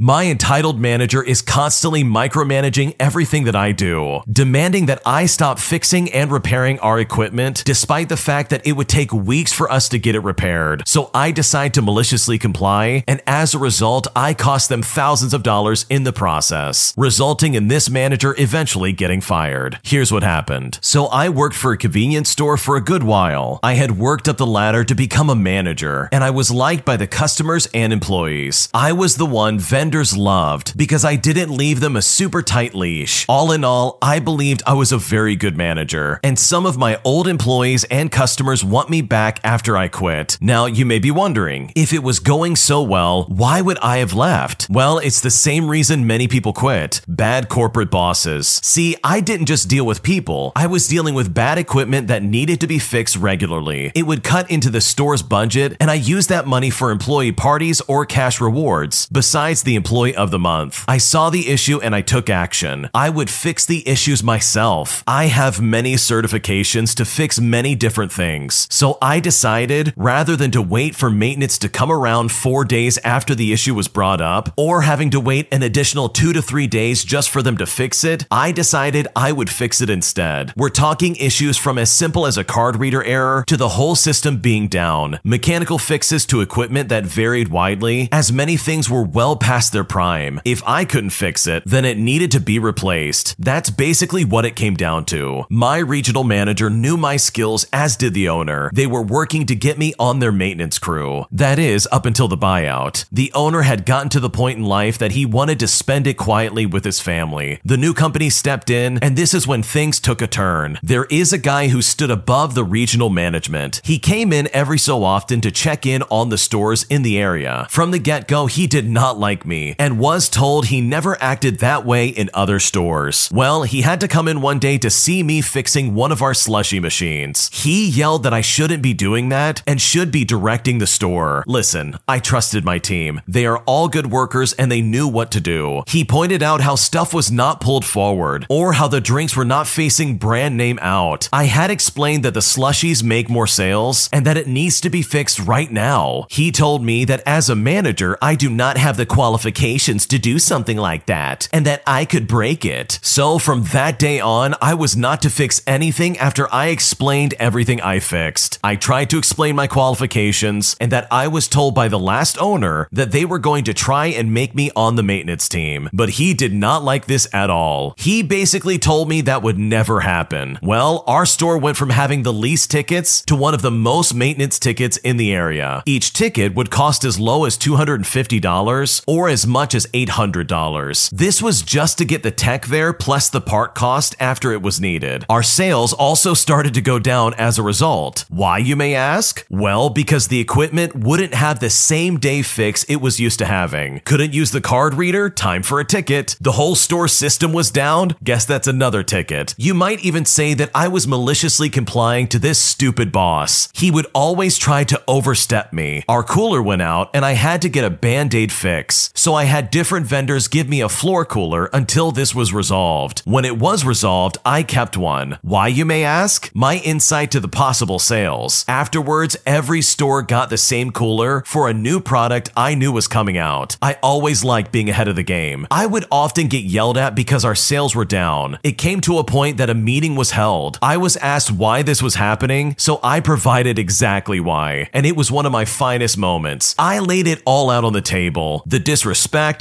My entitled manager is constantly micromanaging everything that I do, demanding that I stop fixing and repairing our equipment, despite the fact that it would take weeks for us to get it repaired. So I decide to maliciously comply, and as a result, I cost them thousands of dollars in the process, resulting in this manager eventually getting fired. Here's what happened. So I worked for a convenience store for a good while. I had worked up the ladder to become a manager, and I was liked by the customers and employees. I was the one vendors loved because I didn't leave them a super tight leash. All in all, I believed I was a very good manager, and some of my old employees and customers want me back after I quit. Now, you may be wondering, if it was going so well, why would I have left? Well, it's the same reason many people quit bad corporate bosses. See, I didn't just deal with people, I was dealing with bad equipment that needed to be fixed regularly. It would cut into the store's budget, and I used that money for employee parties or cash rewards, besides the employee of the month. I saw the issue and I took action. I would fix the issues myself. I have many certifications to fix many different things. So I decided rather than to wait for maintenance to come around four days after the issue was brought up, or having to wait an additional two to three days just for them to fix it, I decided I would fix it instead. We're talking issues from as simple as a card reader error to the whole system being down, mechanical fixes to equipment that varied widely, as many things were well past their prime. If I couldn't fix it, then it needed to be replaced. That's basically what it came down to. My regional manager knew my skills, as did the owner. They were working to get me on their maintenance crew. That is, up until the buyout. The owner had gotten to the point in life that he wanted to spend it quietly with his family. The new company stepped in, and this is when things took a turn. There is a guy who stood above the regional management. He came in every so often to check in on the stores in the area. From the get go, he did not like me and was told he never acted that way in other stores. Well, he had to come in one day to see me fixing one of our slushy machines. He yelled that I shouldn't be doing that and should be directing the store. Listen, I trusted my team. They are all good workers and they knew what to do. He pointed out how stuff was not pulled forward or how the drinks were not facing brand name out. I had explained that the slushies make more sales and that it needs to be fixed right now. He told me that as a manager, I do not have the qualifications to do something like that and that I could break it. So from that day on, I was not to fix anything after I explained everything I fixed. I tried to explain my qualifications and that I was told by the last owner that they were going to try and make me on the maintenance team, but he did not like this at all. He basically told me that would never happen. Well, our store went from having the least tickets to one of the most maintenance tickets in the area. Each ticket would cost as low as $250 or as much as $800. This was just to get the tech there plus the part cost after it was needed. Our sales also started to go down as a result. Why, you may ask? Well, because the equipment wouldn't have the same day fix it was used to having. Couldn't use the card reader? Time for a ticket. The whole store system was down? Guess that's another ticket. You might even say that I was maliciously complying to this stupid boss. He would always try to overstep me. Our cooler went out and I had to get a band aid fix. So I had different vendors give me a floor cooler until this was resolved. When it was resolved, I kept one. Why, you may ask? My insight to the possible sales. Afterwards, every store got the same cooler for a new product I knew was coming out. I always liked being ahead of the game. I would often get yelled at because our sales were down. It came to a point that a meeting was held. I was asked why this was happening, so I provided exactly why. And it was one of my finest moments. I laid it all out on the table the disrespect,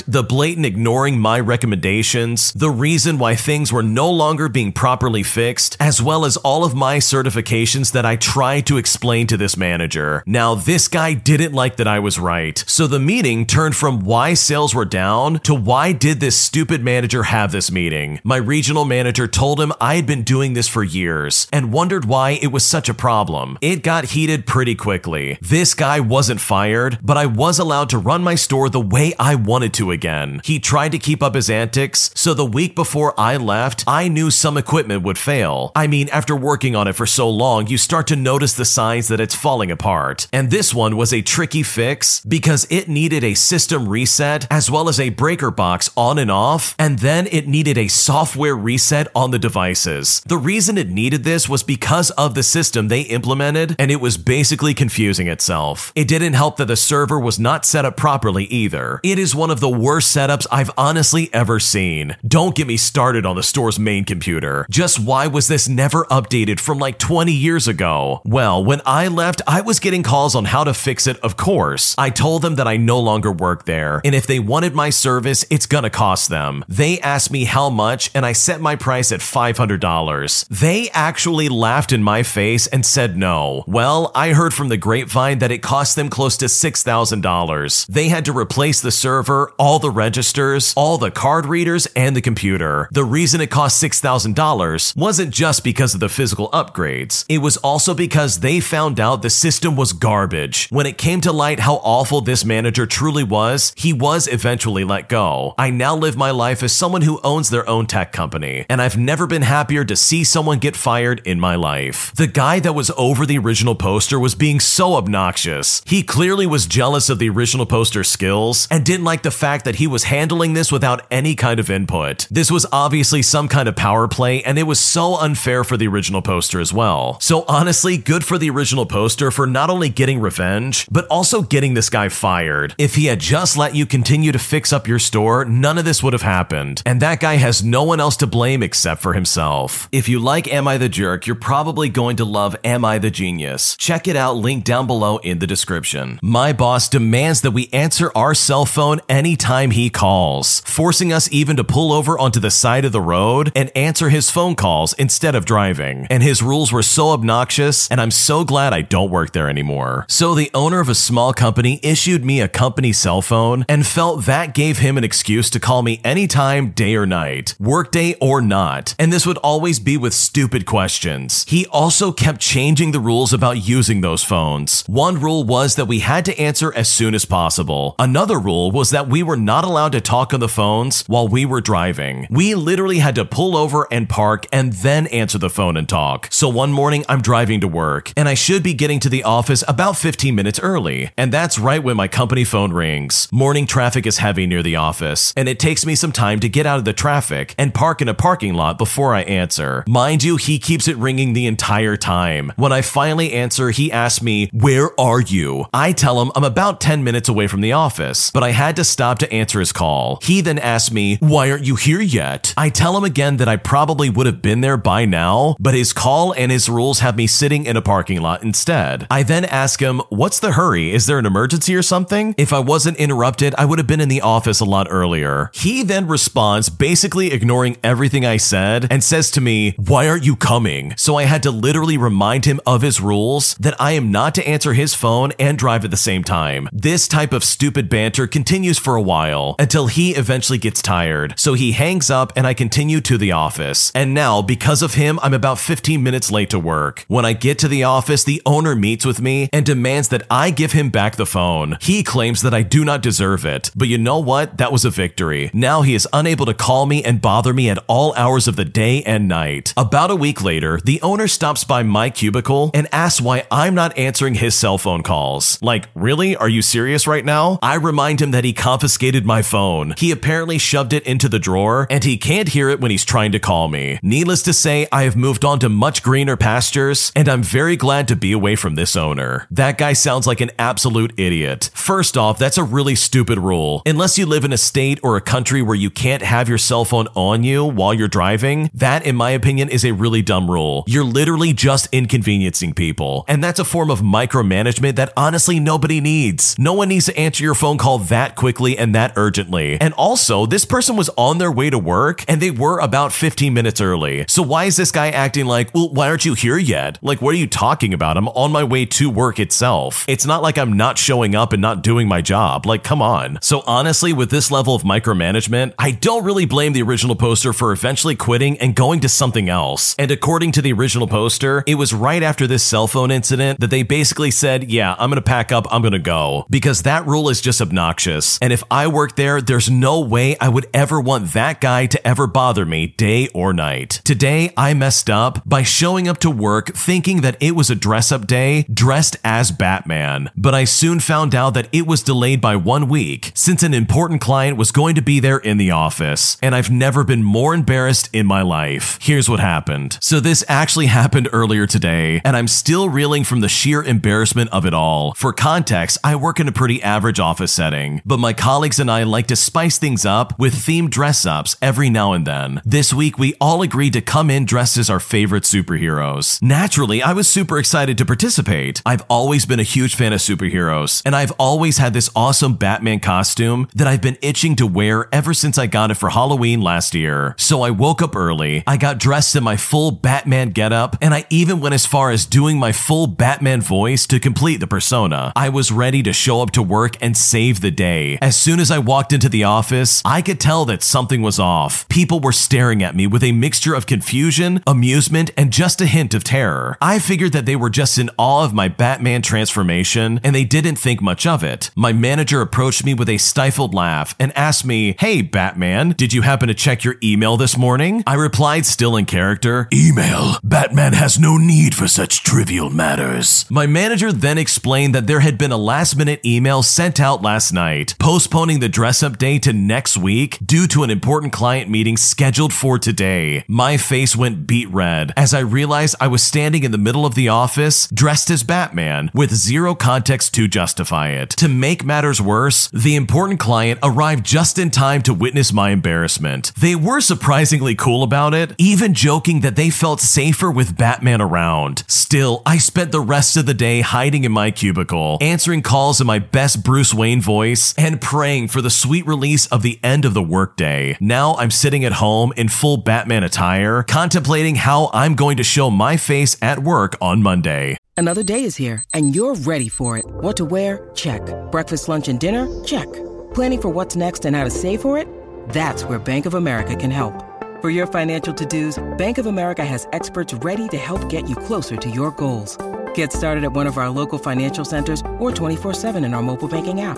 the blatant ignoring my recommendations, the reason why things were no longer being properly fixed, as well as all of my certifications that I tried to explain to this manager. Now, this guy didn't like that I was right, so the meeting turned from why sales were down to why did this stupid manager have this meeting. My regional manager told him I had been doing this for years and wondered why it was such a problem. It got heated pretty quickly. This guy wasn't fired, but I was allowed to run my store the way I wanted to again. He tried to keep up his antics, so the week before I left, I knew some equipment would fail. I mean, after working on it for so long, you start to notice the signs that it's falling apart. And this one was a tricky fix because it needed a system reset as well as a breaker box on and off, and then it needed a software reset on the devices. The reason it needed this was because of the system they implemented, and it was basically confusing itself. It didn't help that the server was not set up properly either. It is one of the worst setups I've honestly ever seen. Don't get me started on the store's main computer. Just why was this never updated from like 20 years ago? Well, when I left, I was getting calls on how to fix it, of course. I told them that I no longer work there, and if they wanted my service, it's gonna cost them. They asked me how much, and I set my price at $500. They actually laughed in my face and said no. Well, I heard from the grapevine that it cost them close to $6,000. They had to replace the server, all the registers, all the card readers, and the computer. The reason it cost $6,000 wasn't just because of the physical upgrades. It was also because they found out the system was garbage. When it came to light how awful this manager truly was, he was eventually let go. I now live my life as someone who owns their own tech company, and I've never been happier to see someone get fired in my life. The guy that was over the original poster was being so obnoxious. He clearly was jealous of the original poster's skills and didn't like the fact that he was handling this without any kind of input. This was obviously some kind of power play, and it was so unfair for the original poster as well. So honestly, good for the original poster for not only getting revenge, but also getting this guy fired. If he had just let you continue to fix up your store, none of this would have happened. And that guy has no one else to blame except for himself. If you like Am I the Jerk, you're probably going to love Am I the Genius. Check it out, link down below in the description. My boss demands that we answer our cell phone anytime he calls, forcing us even to pull over onto the side of the road and answer his phone calls instead of driving. And his rules were so obnoxious, and I'm so glad I don't work there anymore. So the owner of a small company issued me a company cell phone and felt that gave him an excuse to call me anytime, day or night, workday or not. And this would always be with stupid questions. He also kept changing the rules about using those phones. One rule was that we had to answer as soon as possible. Another rule was that we were not allowed to talk on the phones while we were driving. We literally had to pull over and park and then answer the phone and talk. So one morning I'm driving to work and I should be getting to the office about 15 minutes early. And that's right when my company phone rings. Morning traffic is heavy near the office and it takes me some time to get out of the traffic and park in a parking lot before I answer. Mind you, he keeps it ringing the entire time. When I finally answer, he asks me, Where are you? I tell him I'm about 10 minutes away from the office, but I had to stop to answer his call. He then asks me, Why aren't you here yet? I tell him again that I probably would have been there by now, but his call and his rules have me sitting in a parking lot instead. I then ask him, What's the hurry? Is there an emergency or something? If I wasn't interrupted, I would have been in the office a lot earlier. He then responds, basically ignoring everything I said, and says to me, Why aren't you coming? So I had to literally remind him of his rules that I am not to answer his phone and drive at the same time. This type of stupid banter continues for a while until he eventually gets tired. So he hangs up and I continue to the office. And now, because of him, I'm about 15 minutes late to work. When I get to the office, the owner meets with me and demands that I give him back the phone. He claims that I do not deserve it. But you know what? That was a victory. Now he is unable to call me and bother me at all hours of the day and night. About a week later, the owner stops by my cubicle and asks why I'm not answering his cell phone calls. Like, really? Are you serious right now? I remind him that he confiscated my phone. He apparently shoved it into the drawer and he can't hear it when he's trying to call me. Needless to say, I have moved on to much greener pastures and I'm very glad to be away from this owner. That guy sounds like an absolute idiot. First off, that's a really stupid rule. Unless you live in a state or a country where you can't have your cell phone on you while you're driving, that, in my opinion, is a really dumb rule. You're literally just inconveniencing people. And that's a form of micromanagement that honestly nobody needs. No one needs to answer your phone call that quickly and that urgently. And also, this person was on their way to work and they were about 15 minutes early. So why is this guy acting like, well, why aren't you here yet? Like, what are you talking about? I'm on my way to work itself. It's not like I'm not showing up and not doing my job. Like, come on. So honestly, with this level of micromanagement, I don't really blame the original poster for eventually quitting and going to something else. And according to the original poster, it was right after this cell phone incident that they basically said, yeah, I'm gonna pack up, I'm gonna go. Because that rule is just obnoxious. And if I worked there, there's no way I would ever want that guy to ever bother me day or night. Today, I messed up by showing up to work thinking that it was a dress up day, dressed as Batman. But I soon found out that it was delayed by one week since an important client was going to be there in the office. And I've never been more embarrassed in my life. Here's what happened. So this actually happened earlier today, and I'm still reeling from the sheer embarrassment of it all. For context, I work in a pretty average office setting, but but my colleagues and I like to spice things up with themed dress ups every now and then. This week, we all agreed to come in dressed as our favorite superheroes. Naturally, I was super excited to participate. I've always been a huge fan of superheroes, and I've always had this awesome Batman costume that I've been itching to wear ever since I got it for Halloween last year. So I woke up early, I got dressed in my full Batman getup, and I even went as far as doing my full Batman voice to complete the persona. I was ready to show up to work and save the day. As soon as I walked into the office, I could tell that something was off. People were staring at me with a mixture of confusion, amusement, and just a hint of terror. I figured that they were just in awe of my Batman transformation and they didn't think much of it. My manager approached me with a stifled laugh and asked me, Hey, Batman, did you happen to check your email this morning? I replied, still in character, Email. Batman has no need for such trivial matters. My manager then explained that there had been a last minute email sent out last night, postponing the dress up day to next week due to an important client meeting scheduled for today. My face went beet red as I realized I was standing in the middle of the office dressed as Batman with zero context to justify it. To make matters worse, the important client arrived just in time to witness my embarrassment. They were surprisingly cool about it, even joking that they felt safer with Batman around. Still, I spent the rest of the day hiding in my cubicle, answering calls in my best Bruce Wayne voice, and praying for the sweet release of the end of the workday. Now I'm sitting at home in full Batman attire, contemplating how I'm going to show my face at work on Monday. Another day is here, and you're ready for it. What to wear? Check. Breakfast, lunch, and dinner? Check. Planning for what's next and how to save for it? That's where Bank of America can help. For your financial to-dos, Bank of America has experts ready to help get you closer to your goals. Get started at one of our local financial centers or 24-7 in our mobile banking app.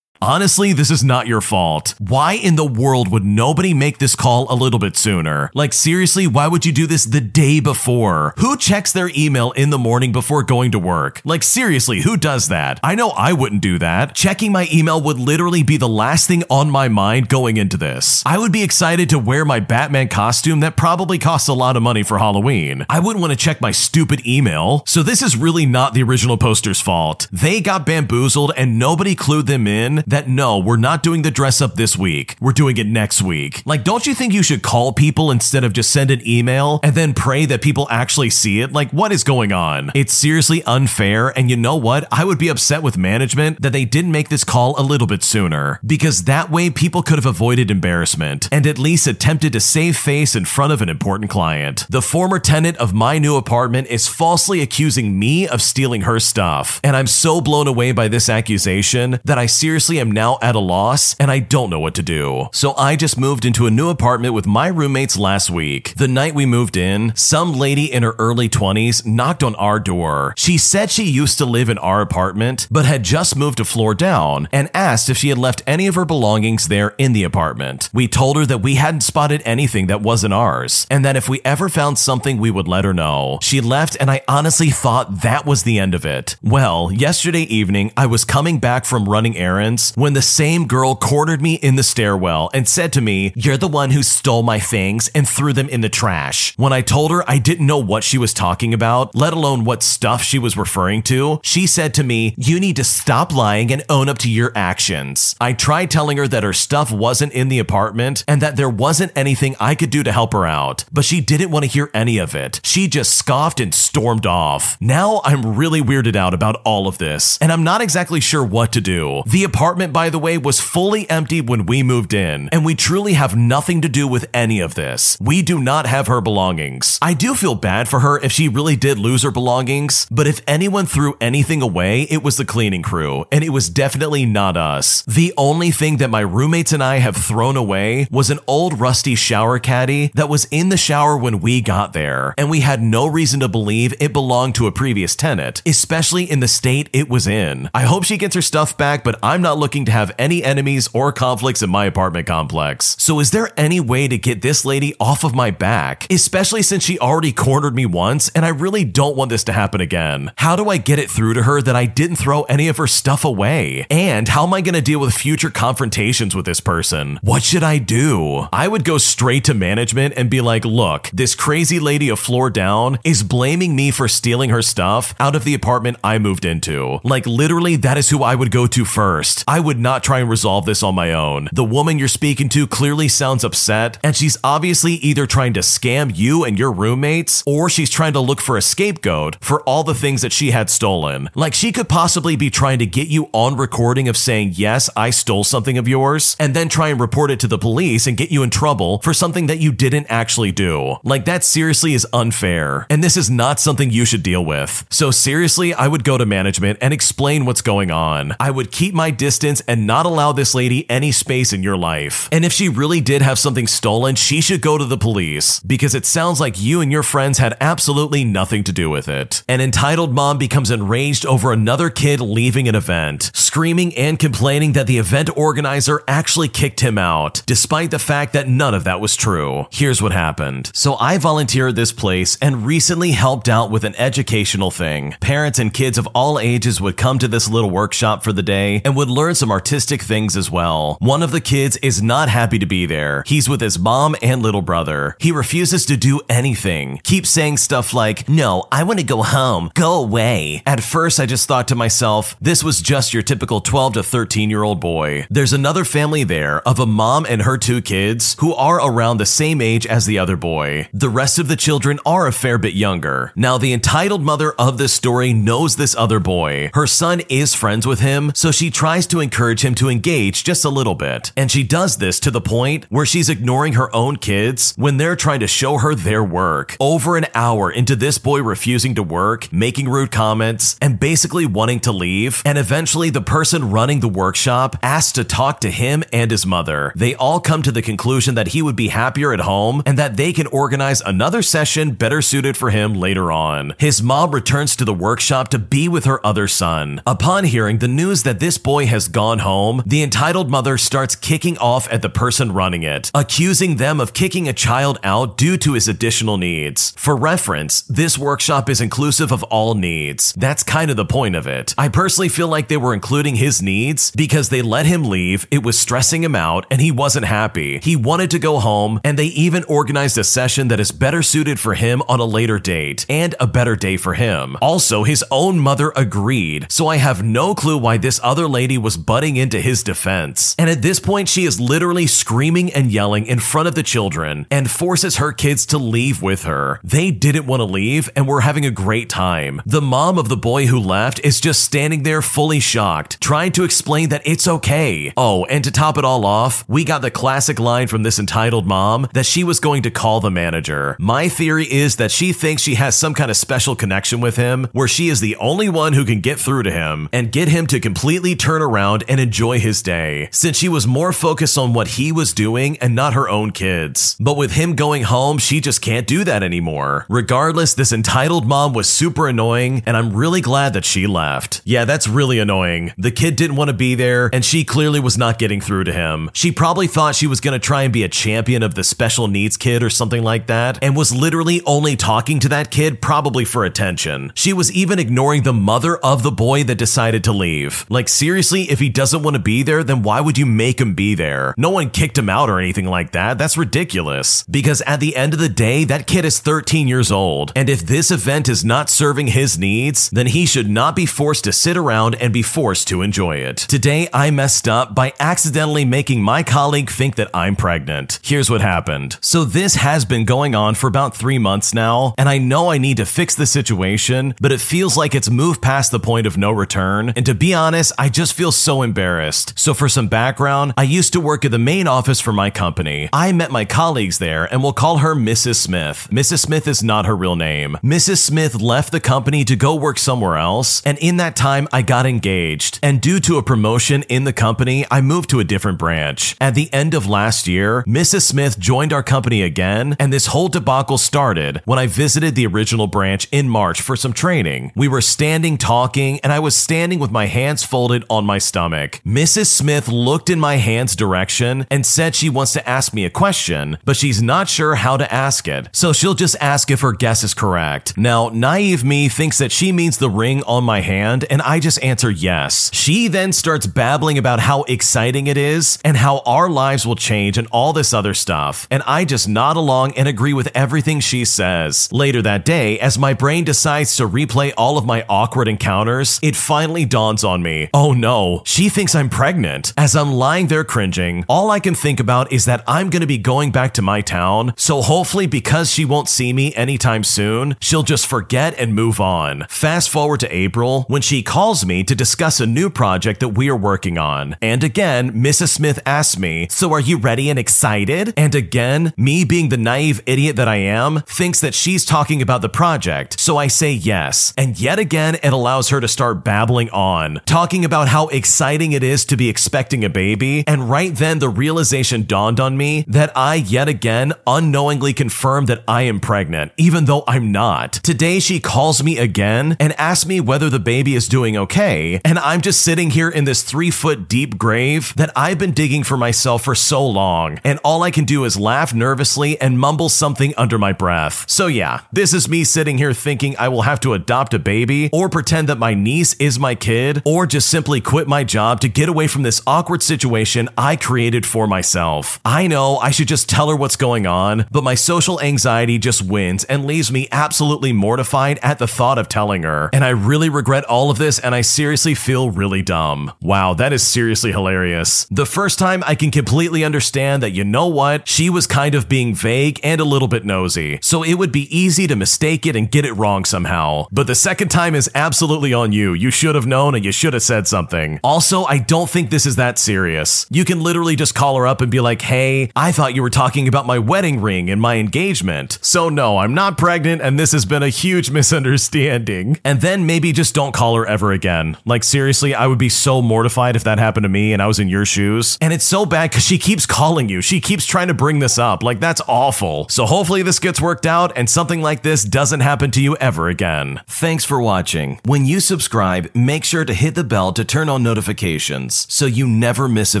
Honestly, this is not your fault. Why in the world would nobody make this call a little bit sooner? Like, seriously, why would you do this the day before? Who checks their email in the morning before going to work? Like, seriously, who does that? I know I wouldn't do that. Checking my email would literally be the last thing on my mind going into this. I would be excited to wear my Batman costume that probably costs a lot of money for Halloween. I wouldn't want to check my stupid email. So, this is really not the original poster's fault. They got bamboozled and nobody clued them in that no, we're not doing the dress up this week. We're doing it next week. Like, don't you think you should call people instead of just send an email and then pray that people actually see it? Like, what is going on? It's seriously unfair. And you know what? I would be upset with management that they didn't make this call a little bit sooner because that way people could have avoided embarrassment and at least attempted to save face in front of an important client. The former tenant of my new apartment is falsely accusing me of stealing her stuff. And I'm so blown away by this accusation that I seriously am now at a loss and I don't know what to do. So I just moved into a new apartment with my roommates last week. The night we moved in, some lady in her early 20s knocked on our door. She said she used to live in our apartment, but had just moved a floor down and asked if she had left any of her belongings there in the apartment. We told her that we hadn't spotted anything that wasn't ours and that if we ever found something, we would let her know. She left and I honestly thought that was the end of it. Well, yesterday evening, I was coming back from running errands when the same girl cornered me in the stairwell and said to me, You're the one who stole my things and threw them in the trash. When I told her I didn't know what she was talking about, let alone what stuff she was referring to, she said to me, You need to stop lying and own up to your actions. I tried telling her that her stuff wasn't in the apartment and that there wasn't anything I could do to help her out, but she didn't want to hear any of it. She just scoffed and stormed off. Now I'm really weirded out about all of this, and I'm not exactly sure what to do. The apartment apartment, by the way, was fully empty when we moved in, and we truly have nothing to do with any of this. We do not have her belongings. I do feel bad for her if she really did lose her belongings, but if anyone threw anything away, it was the cleaning crew, and it was definitely not us. The only thing that my roommates and I have thrown away was an old rusty shower caddy that was in the shower when we got there, and we had no reason to believe it belonged to a previous tenant, especially in the state it was in. I hope she gets her stuff back, but I'm not looking to have any enemies or conflicts in my apartment complex. So is there any way to get this lady off of my back? Especially since she already cornered me once, and I really don't want this to happen again. How do I get it through to her that I didn't throw any of her stuff away? And how am I going to deal with future confrontations with this person? What should I do? I would go straight to management and be like, look, this crazy lady a floor down is blaming me for stealing her stuff out of the apartment I moved into. Like, literally, that is who I would go to first. I would not try and resolve this on my own. The woman you're speaking to clearly sounds upset, and she's obviously either trying to scam you and your roommates, or she's trying to look for a scapegoat for all the things that she had stolen. Like, she could possibly be trying to get you on recording of saying, Yes, I stole something of yours, and then try and report it to the police and get you in trouble for something that you didn't actually do. Like, that seriously is unfair, and this is not something you should deal with. So, seriously, I would go to management and explain what's going on. I would keep my distance and not allow this lady any space in your life. And if she really did have something stolen, she should go to the police because it sounds like you and your friends had absolutely nothing to do with it. An entitled mom becomes enraged over another kid leaving an event, screaming and complaining that the event organizer actually kicked him out, despite the fact that none of that was true. Here's what happened. So I volunteered this place and recently helped out with an educational thing. Parents and kids of all ages would come to this little workshop for the day and would learn some artistic things as well. One of the kids is not happy to be there. He's with his mom and little brother. He refuses to do anything, keeps saying stuff like, No, I want to go home, go away. At first, I just thought to myself, this was just your typical 12 to 13 year old boy. There's another family there of a mom and her two kids who are around the same age as the other boy. The rest of the children are a fair bit younger. Now, the entitled mother of this story knows this other boy. Her son is friends with him, so she tries to encourage him to engage just a little bit. And she does this to the point where she's ignoring her own kids when they're trying to show her their work. Over an hour into this boy refusing to work, making rude comments, and basically wanting to leave, and eventually the person running the workshop asks to talk to him and his mother. They all come to the conclusion that he would be happier at home and that they can organize another session better suited for him later on. His mom returns to the workshop to be with her other son. Upon hearing the news that this boy has gone home, the entitled mother starts kicking off at the person running it, accusing them of kicking a child out due to his additional needs. For reference, this workshop is inclusive of all needs. That's kind of the point of it. I personally feel like they were including his needs because they let him leave, it was stressing him out, and he wasn't happy. He wanted to go home, and they even organized a session that is better suited for him on a later date, and a better day for him. Also, his own mother agreed, so I have no clue why this other lady was butting into his defense. And at this point, she is literally screaming and yelling in front of the children and forces her kids to leave with her. They didn't want to leave and were having a great time. The mom of the boy who left is just standing there fully shocked, trying to explain that it's okay. Oh, and to top it all off, we got the classic line from this entitled mom that she was going to call the manager. My theory is that she thinks she has some kind of special connection with him where she is the only one who can get through to him and get him to completely turn around and enjoy his day, since she was more focused on what he was doing and not her own kids. But with him going home, she just can't do that anymore. Regardless, this entitled mom was super annoying, and I'm really glad that she left. Yeah, that's really annoying. The kid didn't want to be there, and she clearly was not getting through to him. She probably thought she was going to try and be a champion of the special needs kid or something like that, and was literally only talking to that kid probably for attention. She was even ignoring the mother of the boy that decided to leave. Like, seriously, if he doesn't want to be there, then why would you make him be there? No one kicked him out or anything like that. That's ridiculous. Because at the end of the day, that kid is 13 years old, and if this event is not serving his needs, then he should not be forced to sit around and be forced to enjoy it. Today, I messed up by accidentally making my colleague think that I'm pregnant. Here's what happened. So, this has been going on for about three months now, and I know I need to fix the situation, but it feels like it's moved past the point of no return. And to be honest, I just feel so embarrassed. So, for some background, I used to work at the main office for my company. I met my colleagues there, and we'll call her Mrs. Smith. Mrs. Smith is not her real name. Mrs. Smith left the company to go work somewhere else, and in that time, I got engaged. And due to a promotion in the company, I moved to a different branch. At the end of last year, Mrs. Smith joined our company again, and this whole debacle started when I visited the original branch in March for some training. We were standing talking, and I was standing with my hands folded on my stomach. Mrs. Smith looked in my hand's direction and said she wants to ask me a question, but she's not sure how to ask it, so she'll just ask if her guess is correct. Now, naive me thinks that she means the ring on my hand, and I just answer yes. She then starts babbling about how exciting it is and how our lives will change and all this other stuff, and I just nod along and agree with everything she says. Later that day, as my brain decides to replay all of my awkward encounters, it finally dawns on me oh no, she thinks I'm pregnant. As I'm lying there cringing, all I can think about is that I'm gonna be going back to my town, so hopefully, because she won't see me anytime soon, she'll just forget and move on. Fast forward to April, when she calls me to discuss a new project that we are working on. And again, Mrs. Smith asks me, So are you ready and excited? And again, me being the naive idiot that I am, thinks that she's talking about the project, so I say yes. And yet again, it allows her to start babbling on, talking about how exciting it is to be expecting a baby. And right then, the realization dawned on me that I yet again unknowingly confirmed that I am pregnant, even though I'm not. Today, she calls me again and asks me whether the baby is doing okay. And I'm just sitting here in this three foot deep grave that I've been digging for myself for so long. And all I can do is laugh nervously and mumble something under my breath. So, yeah, this is me sitting here thinking I will have to adopt a baby or pretend that my niece is my kid or just simply quit my job to get away from this awkward situation I created for myself. I know I should just tell her what's going on, but my social anxiety just wins and leaves me absolutely mortified at the thought of telling her. And I really regret all of this and I seriously feel really dumb. Wow, that is seriously hilarious. The first time I can completely understand that you know what, she was kind of being vague and a little bit nosy, so it would be easy to mistake it and get it wrong somehow. But the second time is absolutely on you. You should have known and you should have said something. Also, I don't think this is that serious. You can literally just call her up and be like, hey, I thought you were talking about my wedding ring and my engagement. So, no, I'm not pregnant and this has been a huge misunderstanding. And then maybe just don't call her ever again. Like, seriously, I would be so mortified if that happened to me and I was in your shoes. And it's so bad because she keeps calling you. She keeps trying to bring this up. Like, that's awful. So, hopefully, this gets worked out and something like this doesn't happen to you ever again. Thanks for watching. When you subscribe, make sure to hit the bell to turn on notifications so you never miss a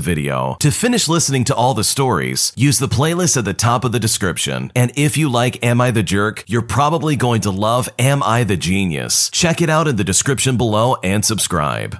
video. To finish listening to all the stories, use the playlist at the top of the description. And if you like Am I the Jerk, you're probably going to love Am I the Genius. Check it out in the description below and subscribe.